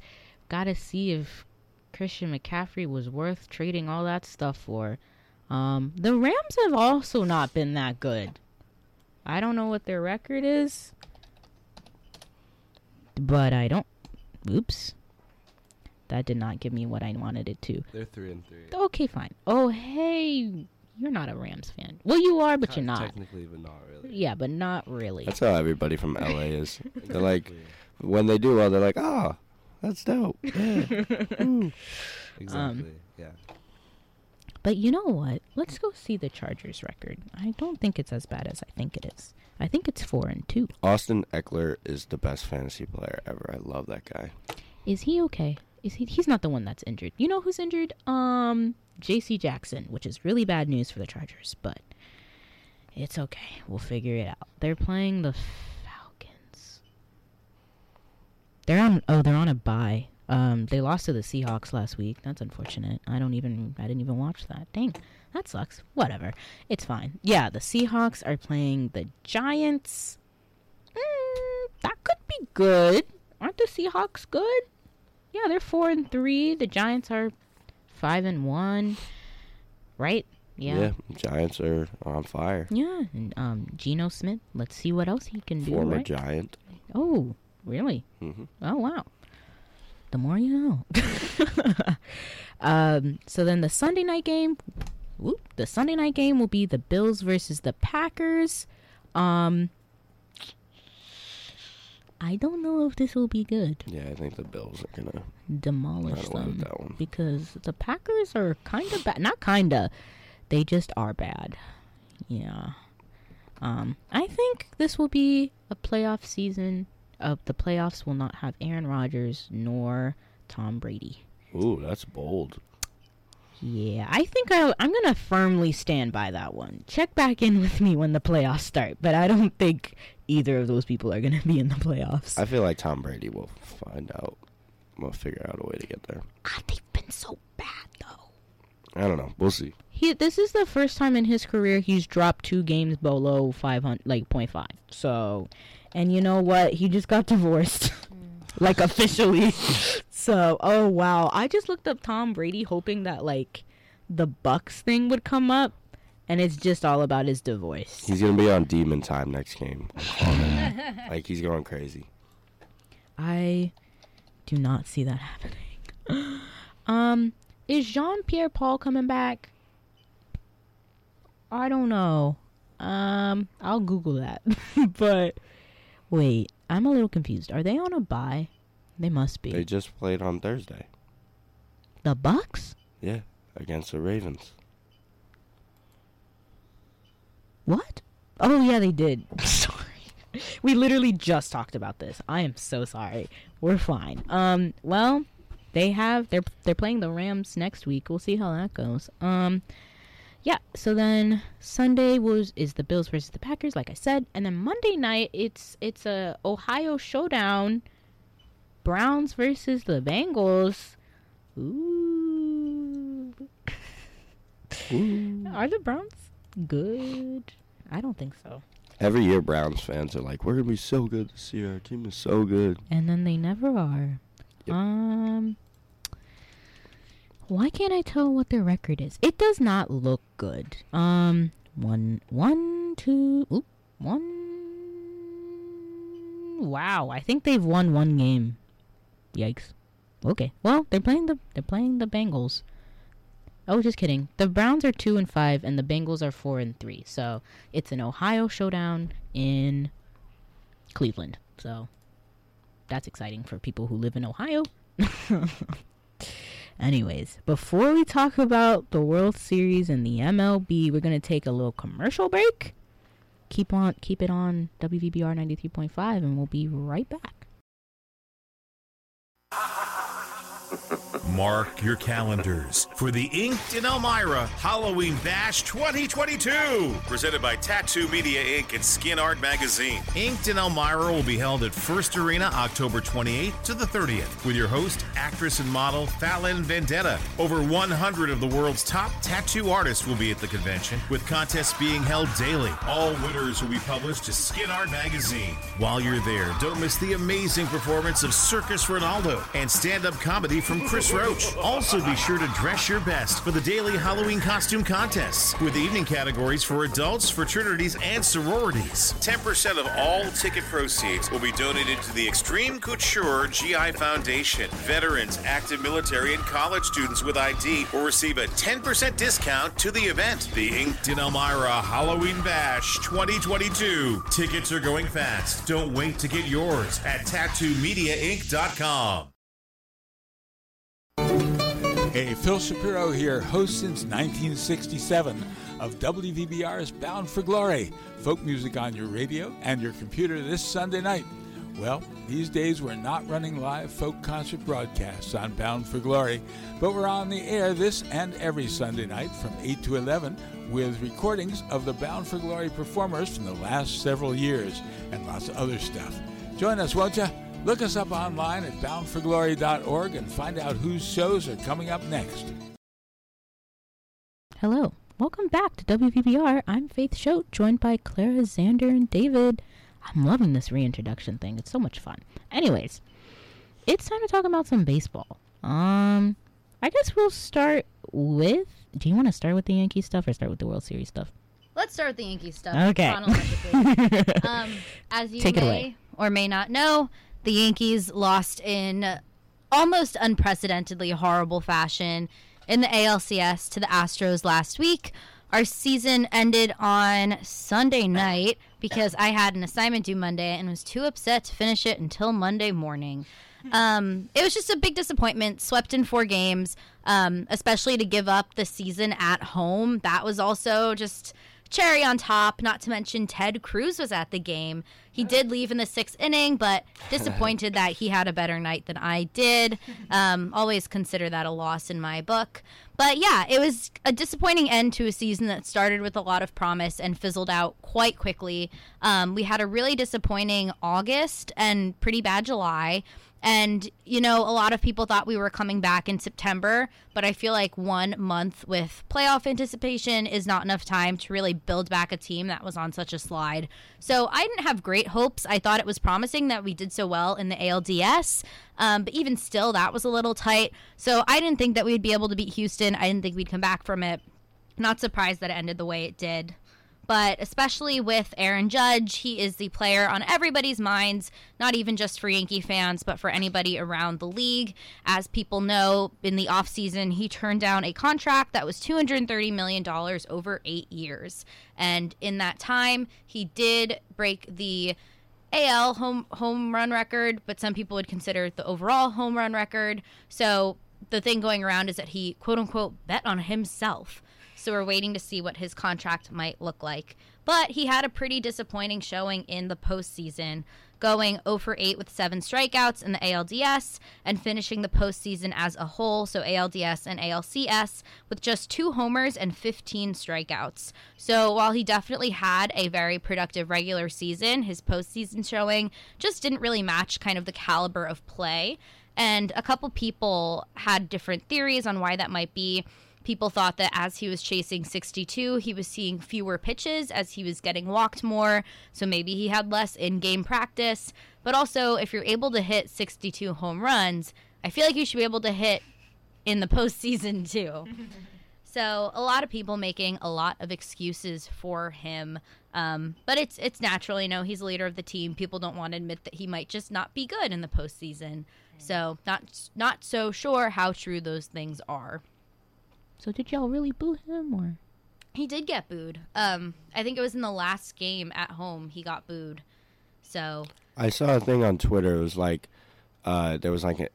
Gotta see if Christian McCaffrey was worth trading all that stuff for. Um, the Rams have also not been that good. I don't know what their record is, but I don't. Oops. That did not give me what I wanted it to. They're three and three. Okay, fine. Oh, hey, you're not a Rams fan. Well, you are, but you're not. Technically, but not really. Yeah, but not really. That's how everybody from LA is. [laughs] They're like, Exactly. when they do well, they're like, oh, that's dope. Yeah. [laughs] Ooh. Exactly. Um, yeah. But you know what? Let's go see the Chargers record. I don't think it's as bad as I think it is. I think it's four and two. Austin Ekeler is the best fantasy player ever. I love that guy. Is he okay? Is he? He's not the one that's injured. You know who's injured? Um, J.C. Jackson, which is really bad news for the Chargers, but it's okay. We'll figure it out. They're playing the Falcons. They're on. Oh, they're on a bye. Um, they lost to the Seahawks last week. That's unfortunate. I don't even. I didn't even watch that. Dang, that sucks. Whatever. It's fine. Yeah, the Seahawks are playing the Giants. Mm, that could be good. Aren't the Seahawks good? Yeah, they're four and three. The Giants are five and one. Right? Yeah. Yeah. Giants are on fire. Yeah, and um, Geno Smith. Let's see what else he can do. Former right? Giant. Oh, really? hmm Oh, wow. The more you know. [laughs] um, so then the Sunday night game, whoop, the Sunday night game will be the Bills versus the Packers. Um, I don't know if this will be good. Yeah, I think the Bills are gonna Demolish them that one. because the Packers are kind of bad. Not kinda, they just are bad. Yeah. Um, I think this will be a playoff season. Of the playoffs will not have Aaron Rodgers nor Tom Brady. Ooh, that's bold. Yeah, I think I, I'm gonna firmly stand by that one. Check back in with me when the playoffs start, but I don't think either of those people are gonna be in the playoffs. I feel like Tom Brady will find out. We'll figure out a way to get there. ah, they've been so bad though. I don't know. We'll see. He this is the first time in his career he's dropped two games below 500 like 0.5. So, and you know what? He just got divorced. like officially. [laughs] so, oh wow. I just looked up Tom Brady hoping that like the Bucks thing would come up and it's just all about his divorce. He's gonna be on demon time next game. [laughs] like he's going crazy. I do not see that happening. [gasps] um, is Jean Pierre Paul coming back? I don't know. Um, I'll Google that. [laughs] but wait, I'm a little confused. Are they on a bye? They must be. They just played on Thursday. the Bucks? Yeah, against the Ravens. What? Oh yeah, they did. [laughs] sorry. We literally just talked about this. I am so sorry. We're fine. Um, well, they have they're they're playing the Rams next week. We'll see how that goes. Um, yeah. So then Sunday was is the Bills versus the Packers, like I said, and then Monday night it's it's a Ohio showdown. Browns versus the Bengals. Ooh. Are the Browns good? I don't think so. Every year, Browns fans are like, "We're gonna be so good this year. Our team is so good." And then they never are. Yep. Um why can't I tell what their record is? It does not look good. Um one one two oop, one Wow, I think they've won one game. Yikes. Okay. Well, they're playing the they're playing the Bengals. Oh, just kidding. The Browns are 2 and 5 and the Bengals are 4 and 3. So, it's an Ohio showdown in Cleveland. So, that's exciting for people who live in Ohio. [laughs] Anyways, before we talk about the World Series and the MLB, we're going to take a little commercial break. keep on keep it on WVBR 93.5 and we'll be right back. Mark your calendars for the Inked in Elmira Halloween Bash 2022, presented by Tattoo Media Inc. and Skin Art Magazine. Inked in Elmira will be held at First Arena October 28th to the 30th with your host, actress and model Fallon Vendetta. Over 100 of the world's top tattoo artists will be at the convention, with contests being held daily. All winners will be published to Skin Art Magazine. While you're there, don't miss the amazing performance of Circus Ronaldo and stand-up comedy from Chris Roach. Also, be sure to dress your best for the daily Halloween costume contests, with evening categories for adults, fraternities, and sororities. 10% of all ticket proceeds will be donated to the Extreme Couture GI Foundation. Veterans, active military, and college students with ID will receive a 10% discount to the event. The Inked in Elmira Halloween Bash 2022. Tickets are going fast. Don't wait to get yours at TattooMediaInc.com. Hey, Phil Shapiro here, host since 1967 of WVBR's Bound for Glory, folk music on your radio and your computer this Sunday night. Well, these days we're not running live folk concert broadcasts on Bound for Glory, but we're on the air this and every Sunday night from 8 to 11 with recordings of the Bound for Glory performers from the last several years and lots of other stuff. Join us, won't you? Look us up online at boundforglory.org and find out whose shows are coming up next. Hello. Welcome back to WVBR. I'm Faith Choate, joined by Clara, Xander, and David. I'm loving this reintroduction thing. It's so much fun. Anyways, it's time to talk about some baseball. Um, I guess we'll start with. Do you want to start with the Yankee stuff or start with the World Series stuff? Let's start with the Yankee stuff. Okay. chronologically. [laughs] um, as you Take may or may not know, the Yankees lost in almost unprecedentedly horrible fashion in the ALCS to the Astros last week. Our season ended on Sunday night because I had an assignment due Monday and was too upset to finish it until Monday morning. Um, it was just a big disappointment. Swept in four games, um, especially to give up the season at home. That was also just cherry on top. Not to mention Ted Cruz was at the game. He did leave in the sixth inning, but [laughs] disappointed that he had a better night than I did. Um, always consider that a loss in my book. But yeah, it was a disappointing end to a season that started with a lot of promise and fizzled out quite quickly. Um, we had a really disappointing August and pretty bad July. And, you know, a lot of people thought we were coming back in September, but I feel like one month with playoff anticipation is not enough time to really build back a team that was on such a slide. So I didn't have great hopes. I thought it was promising that we did so well in the ALDS, um, but even still, that was a little tight. So I didn't think that we'd be able to beat Houston. I didn't think we'd come back from it. Not surprised that it ended the way it did but especially with Aaron Judge, he is the player on everybody's minds, not even just for Yankee fans, but for anybody around the league. As people know, in the offseason, he turned down a contract that was $230 million over eight years. And in that time, he did break the AL home home run record, but some people would consider it the overall home run record. So the thing going around is that he quote unquote bet on himself. So we're waiting to see what his contract might look like. But he had a pretty disappointing showing in the postseason, going 0 for 8 with seven strikeouts in the ALDS and finishing the postseason as a whole, so ALDS and ALCS, with just two homers and 15 strikeouts. So while he definitely had a very productive regular season, his postseason showing just didn't really match kind of the caliber of play. And a couple people had different theories on why that might be. People thought that as he was chasing 62, he was seeing fewer pitches as he was getting walked more. So maybe he had less in game practice. But also, if you're able to hit 62 home runs, I feel like you should be able to hit in the postseason [laughs] too. so a lot of people making a lot of excuses for him. Um, but it's it's natural, you know. He's a leader of the team. People don't want to admit that he might just not be good in the postseason. So not not so sure how true those things are. So did y'all really boo him or? He did get booed. Um, I think it was in the last game at home he got booed. So I saw a thing on Twitter. It was like uh, there was like a,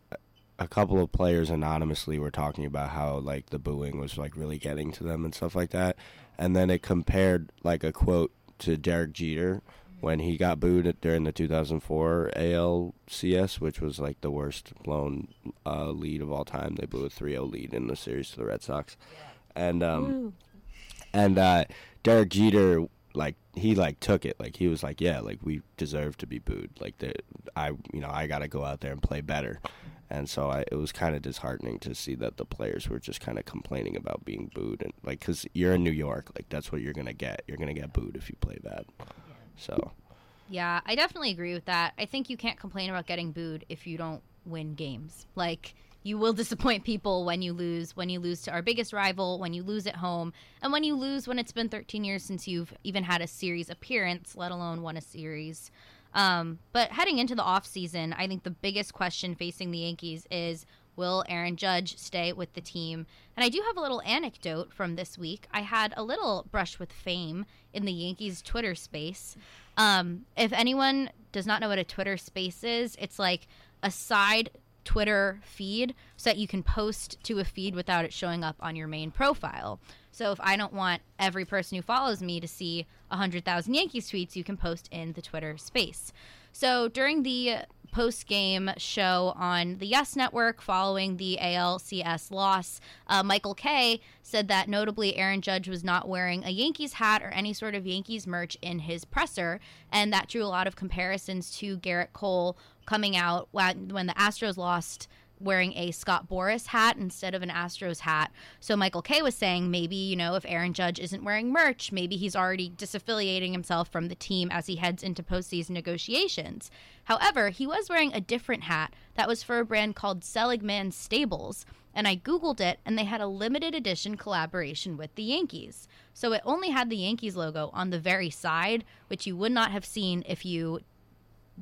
a couple of players anonymously were talking about how like the booing was like really getting to them and stuff like that. And then it compared like a quote to Derek Jeter when he got booed at, during the 2004 ALCS, which was like the worst blown uh, lead of all time. They blew a 3-0 lead in the series to the Red Sox, and um, and uh, Derek Jeter like he like took it like he was like yeah like we deserve to be booed like the I you know I got to go out there and play better. And so I, it was kind of disheartening to see that the players were just kind of complaining about being booed, and like, cause you're in New York, like that's what you're gonna get. You're gonna get booed if you play bad. So Yeah, I definitely agree with that. I think you can't complain about getting booed if you don't win games. Like you will [laughs] disappoint people when you lose, when you lose to our biggest rival, when you lose at home, and when you lose when it's been 13 years since you've even had a series appearance, let alone won a series. Um, but heading into the offseason, I think the biggest question facing the Yankees is will Aaron Judge stay with the team? And I do have a little anecdote from this week. I had a little brush with fame in the Yankees Twitter space. Um, if anyone does not know what a Twitter space is, it's like a side Twitter feed so that you can post to a feed without it showing up on your main profile. So if I don't want every person who follows me to see 100,000 Yankees tweets, you can post in the Twitter space. So during the post game show on the Yes Network following the ALCS loss, uh, Michael Kay said that notably Aaron Judge was not wearing a Yankees hat or any sort of Yankees merch in his presser, and that drew a lot of comparisons to Gerrit Cole coming out when when the Astros lost wearing a Scott Boras hat instead of an Astros hat. So Michael Kay was saying maybe, you know, if Aaron Judge isn't wearing merch, maybe he's already disaffiliating himself from the team as he heads into postseason negotiations. However, he was wearing a different hat that was for a brand called Seligman Stables. And I Googled it, and they had a limited edition collaboration with the Yankees. So it only had the Yankees logo on the very side, which you would not have seen if you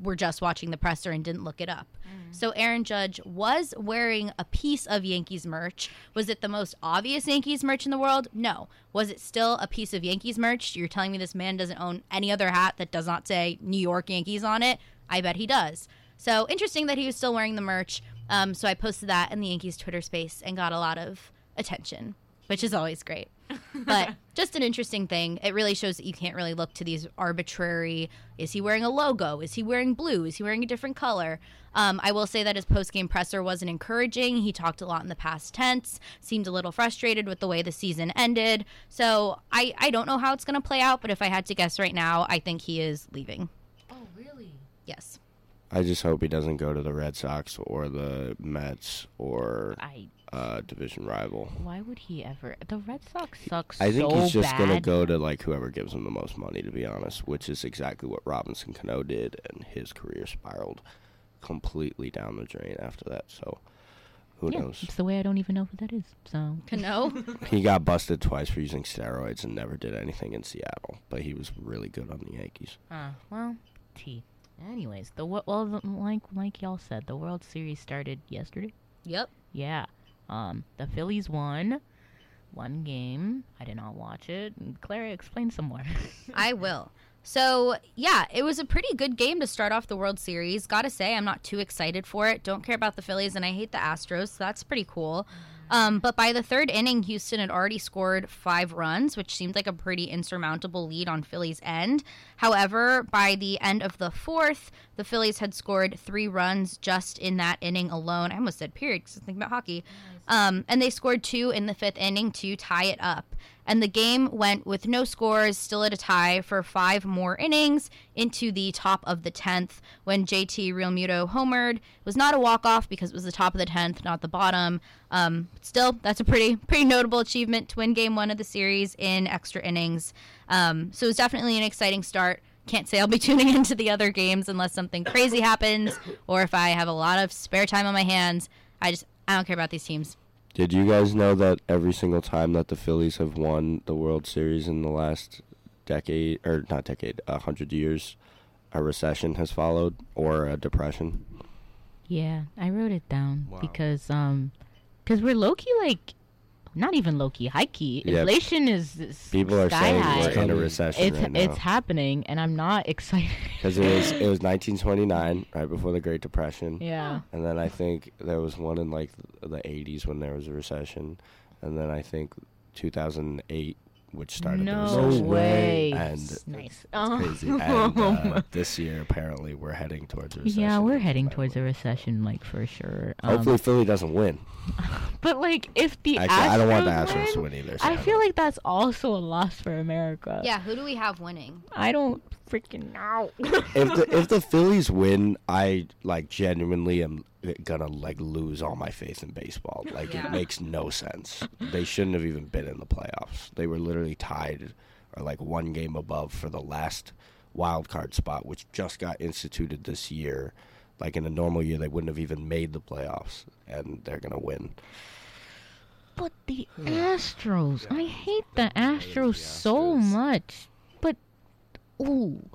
were just watching the presser and didn't look it up. So Aaron Judge was wearing a piece of Yankees merch. Was it the most obvious Yankees merch in the world? No. Was it still a piece of Yankees merch? You're telling me this man doesn't own any other hat that does not say New York Yankees on it? I bet he does. So interesting that he was still wearing the merch. Um, so I posted that in the Yankees Twitter space and got a lot of attention, which is always great. but [laughs] just an interesting thing. It really shows that you can't really look to these arbitrary. Is he wearing a logo? Is he wearing blue? Is he wearing a different color? Um, I will say that his post game presser wasn't encouraging. He talked a lot in the past tense. Seemed a little frustrated with the way the season ended. So I I don't know how it's going to play out. But if I had to guess right now, I think he is leaving. Oh, really? Yes. I just hope he doesn't go to the Red Sox or the Mets or I. uh, division rival. Why would he ever? The Red Sox sucks. I think so he's just gonna go to like whoever gives him the most money, to be honest, which is exactly what Robinson Cano did, and his career spiraled completely down the drain after that. So who yeah, knows? it's the way I don't even know who that is. So Cano. [laughs] He got busted twice for using steroids and never did anything in Seattle, but he was really good on the Yankees. Uh, well, T. Anyways, the wo- well, the- like like y'all said, the World Series started yesterday. yep. Yeah. Um, the Phillies won one game. I did not watch it. Clara, explain some more. [laughs] I will. So, yeah, it was a pretty good game to start off the World Series. Gotta say, I'm not too excited for it. Don't care about the Phillies, and I hate the Astros, so that's pretty cool. Um, but by the third inning, Houston had already scored five runs, which seemed like a pretty insurmountable lead on Phillies' end. However, by the end of the fourth, the Phillies had scored three runs just in that inning alone. I almost said period because I was thinking about hockey. Um, and they scored two in the fifth inning to tie it up. And the game went with no scores, still at a tie for five more innings into the top of the 10th when JT Realmuto homered. It was not a walk-off because it was the top of the 10th, not the bottom. Um, still, that's a pretty [laughs] pretty notable achievement to win game one of the series in extra innings. Um, so it was definitely an exciting start. Can't say I'll be [laughs] tuning into the other games unless something crazy happens or if I have a lot of spare time on my hands. I just I don't care about these teams. Did you guys know that every single time that the Phillies have won the World Series in the last decade, or not decade, a hundred years, a recession has followed or a depression? yeah, I wrote it down Wow. because um, because we're low key like, not even low key, high key. Yeah. Inflation is, is People are saying high. we're in a recession it's right it's happening, and I'm not [laughs] excited. Because it was it was 1929, right before the Great Depression, yeah. and then I think there was one in like the 80s when there was a recession, and then I think 2008 which started no the recession. way. And nice. oh Crazy. And uh, [laughs] this year, apparently, we're heading towards a recession. yeah, we're heading towards way. a recession, like for sure. Um, Hopefully, Philly doesn't win. [laughs] but like, if the Actually, Astros I don't want the Astros win, to win either. I so feel like that's also a loss for America. Yeah, who do we have winning? I don't freaking out. if the if the [laughs] Phillies win, I like genuinely am gonna like lose all my faith in baseball. Like Yeah. it makes no sense. They shouldn't have even been in the playoffs. They were literally tied or like one game above for the last wild card spot, which just got instituted this year. Like in a normal year, they wouldn't have even made the playoffs, and they're gonna win. But the hmm. Astros, I hate the Astros so Astros. much. Ooh,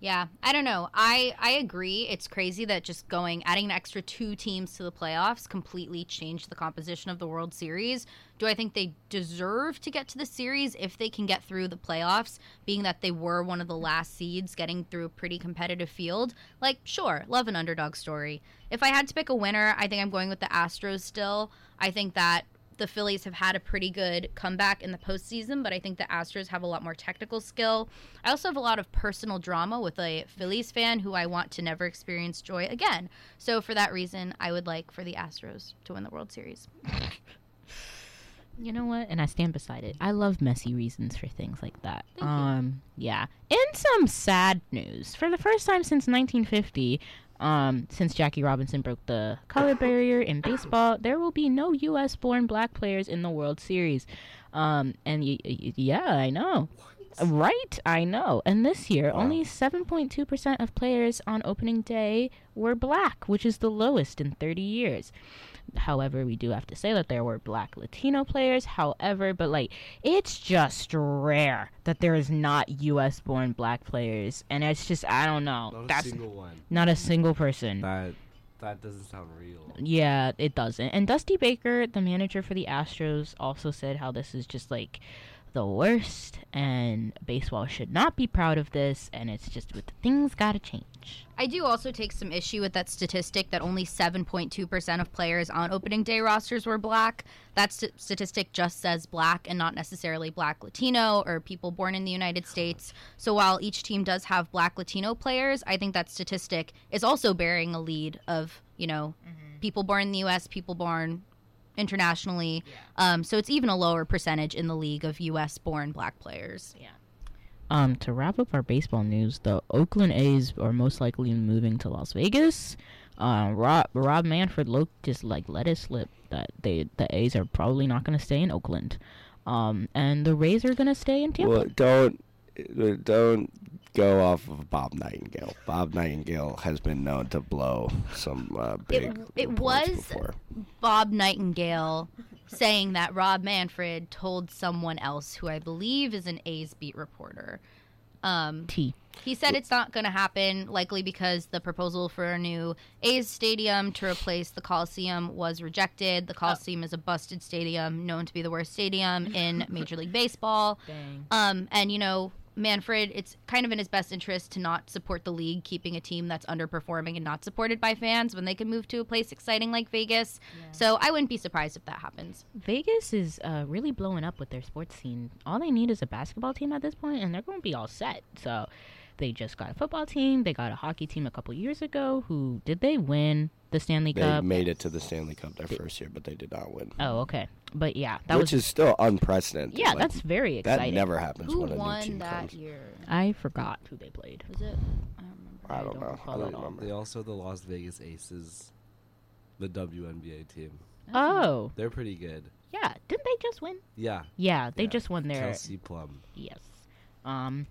Yeah, I don't know. I I agree. It's crazy that just going adding an extra two teams to the playoffs completely changed the composition of the World Series. Do I think they deserve to get to the series if they can get through the playoffs, being that they were one of the last seeds getting through a pretty competitive field? Like, sure, love an underdog story. If I had to pick a winner, I think I'm going with the Astros still. I think that the Phillies have had a pretty good comeback in the postseason, but I think the Astros have a lot more technical skill. I also have a lot of personal drama with a Phillies fan who I want to never experience joy again. So for that reason, I would like for the Astros to win the World Series. you know what? And I stand beside it. I love messy reasons for things like that. Thank you. um, yeah. In some sad news, for the first time since 1950, um, since Jackie Robinson broke the color barrier in baseball, there will be no U.S.-born black players in the World Series. Um, and y- y- yeah, I know. Right, I know. And this year, only 7.2% of players on opening day were black, which is the lowest in 30 years. However, we do have to say that there were black Latino players. However, but like it's just rare that there is not U.S. born black players, and it's just I don't know. Not a single one. not a single person. That that doesn't sound real. Yeah, it doesn't. And Dusty Baker, the manager for the Astros, also said how this is just like the worst, and baseball should not be proud of this, and it's just with things gotta change. I do also take some issue with that statistic that only 7.2% of players on opening day rosters were black. That st- statistic just says black and not necessarily black Latino or people born in the United States. So while each team does have black Latino players, I think that statistic is also bearing a lead of, you know, mm-hmm. people born in the US, people born internationally. Um, so it's even a lower percentage in the league of US born black players. Um, to wrap up our baseball news, the Oakland A's are most likely moving to Las Vegas. Uh, Rob Rob Manfred lo- just like let it slip that they the A's are probably not going to stay in Oakland, um, and the Rays are going to stay in Tampa. Well, don't don't go off of Bob Nightingale. Bob Nightingale has been known to blow some uh, big. it reports was- before. Bob Nightingale saying that Rob Manfred told someone else who I believe is an A's beat reporter. Um, T. he said it's not going to happen, likely because the proposal for a new A's stadium to replace the Coliseum was rejected. The Coliseum is a busted stadium, known to be the worst stadium in [laughs] Major League Baseball. Dang. Um, and you know, Manfred, it's kind of in his best interest to not support the league, keeping a team that's underperforming and not supported by fans when they can move to a place exciting like Vegas. So I wouldn't be surprised if that happens. Vegas is uh, really blowing up with their sports scene. All they need is a basketball team at this point, and they're going to be all set. So they just got a football team. They got a hockey team a couple years ago. Who did they win the Stanley They Cup? They made it to the Stanley Cup their first year, but they did not win. Oh, okay. But yeah, that Which was is still unprecedented. yeah, Like, that's very exciting. that never happens Who when a new won team that comes. year? I forgot who they played. Was it? I don't remember. I don't, don't know. I don't at all. remember. They also the Las Vegas Aces, the WNBA team. Oh, They're pretty good. yeah. Didn't they just win? Yeah. Yeah, they Yeah. just won their Kelsey Plum. Yes. Um,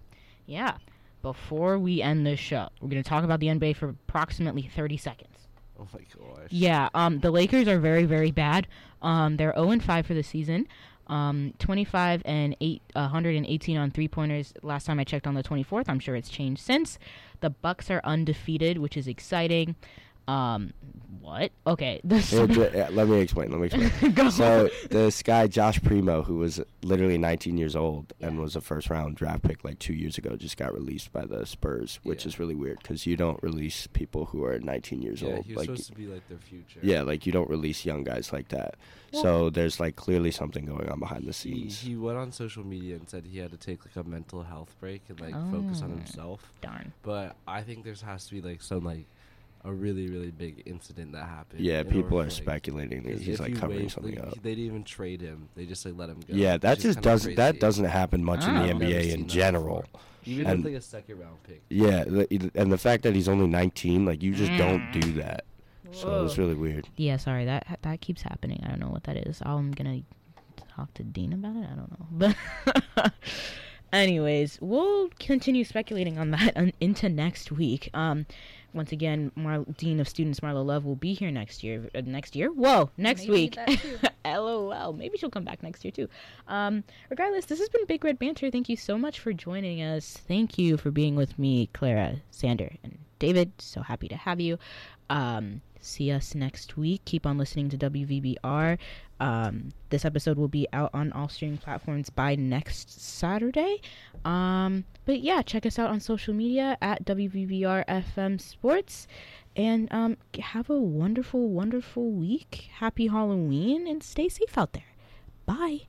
yeah. Before we end this show, we're going to talk about the NBA for approximately 30 seconds. Oh my gosh. Yeah, um, the Lakers are very, very bad. Um, they're 0 and 5 for the season. Um, 25 and 8, 118 on three pointers. Last time I checked on the 24th, I'm sure it's changed since. The Bucks are undefeated, which is exciting. Um, what? Okay. [laughs] The let me explain. Let me explain. [laughs] Go. So this guy Josh Primo, who was literally 19 years old and was a first round draft pick like two years ago, just got released by the Spurs, which Yeah. is really weird because you don't release people who are 19 years Yeah, old. he was Like, supposed to be like their future. yeah, like you don't release young guys like that. so there's like clearly something going on behind the scenes. he went on social media and said he had to take like a mental health break and like focus on Oh. himself. Darn. But I think there has to be like some like a really really big incident that happened. yeah, people are like, speculating that 'cause he's like you covering wait, something like, up. They didn't even trade him. They just like let him go. Yeah, that just doesn't that doesn't happen much in Ah. the I've NBA in general. Even And- with like a second round pick. Yeah, and the fact that he's only 19, like you just don't do that. So it's really weird. Yeah, sorry that that keeps happening. I don't know what that is. I'm gonna talk to Dean about it. I don't know, but [laughs] anyways, we'll continue speculating on that [laughs] un- into next week. Um, once again, Mar- Dean of Students Marla Love will be here next year. Uh, next year? Whoa, next Maybe week. [laughs] LOL. Maybe she'll come back next year too. Um, regardless, this has been Big Red Banter. Thank you so much for joining us. Thank you for being with me, Clara, Xander, and David. So happy to have you. Um, see us next week. Keep on listening to WVBR. Um, this episode will be out on all streaming platforms by next Saturday. Um, but yeah, check us out on social media at WVBR FM Sports. And um, have a wonderful, wonderful week. Happy Halloween and stay safe out there. Bye.